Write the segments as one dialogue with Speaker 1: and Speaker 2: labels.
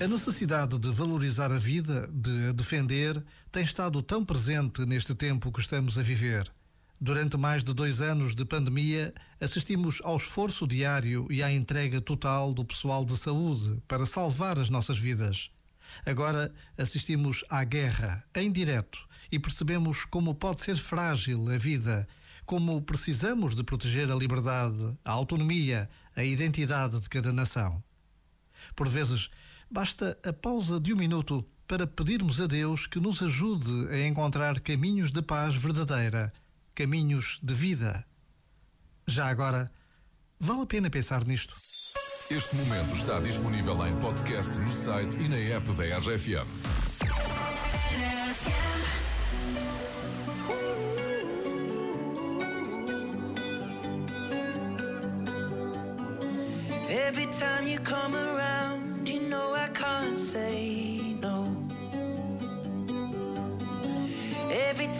Speaker 1: A necessidade de valorizar a vida, de a defender, tem estado tão presente neste tempo que estamos a viver. Durante mais de dois anos de pandemia, assistimos ao esforço diário e à entrega total do pessoal de saúde para salvar as nossas vidas. Agora assistimos à guerra, em direto, e percebemos como pode ser frágil a vida, como precisamos de proteger a liberdade, a autonomia, a identidade de cada nação. Por vezes, basta a pausa de um minuto para pedirmos a Deus que nos ajude a encontrar caminhos de paz verdadeira, caminhos de vida. Já agora, vale a pena pensar nisto.
Speaker 2: Este momento está disponível em podcast no site e na app da RFM.
Speaker 3: Every time you come around,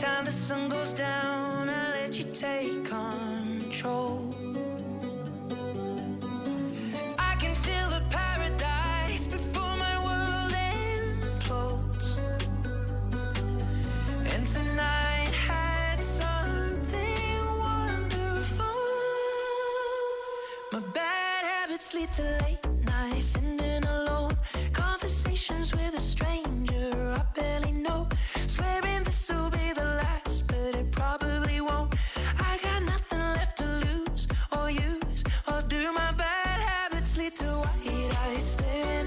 Speaker 3: time the sun goes down, I let you take control. I can feel the paradise before my world implodes. And tonight had something wonderful. My bad habits lead to late to white eyes staring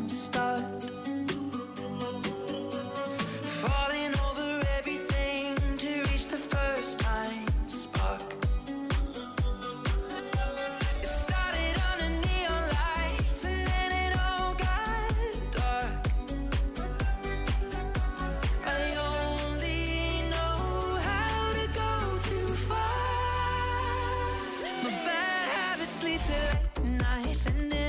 Speaker 3: till late night,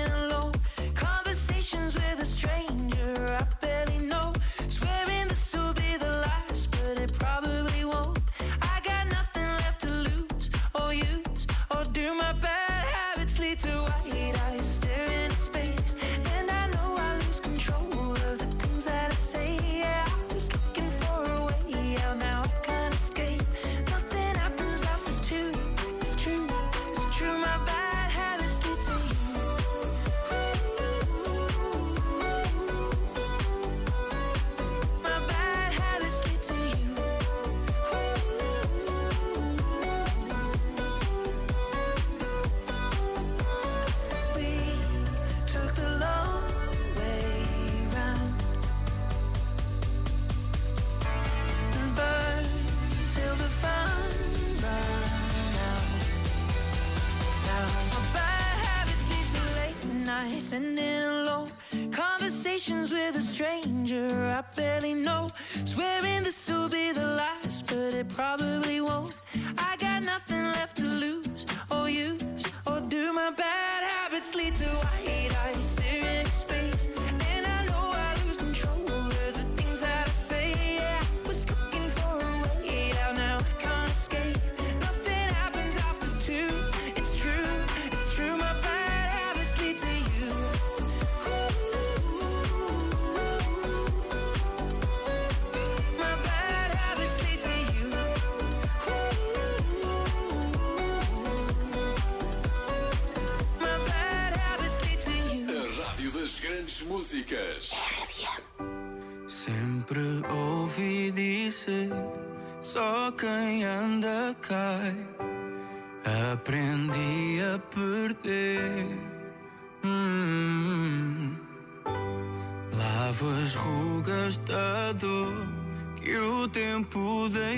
Speaker 3: in alone conversations with a stranger I barely know. Swearing this will be the last, but it probably won't. I got nothing left to lose or use or do. My bad habits lead to white
Speaker 2: Grandes Músicas.
Speaker 4: Sempre ouvi dizer: só quem anda cai. Aprendi a perder. Hum. Lavo as rugas da dor que o tempo deixa.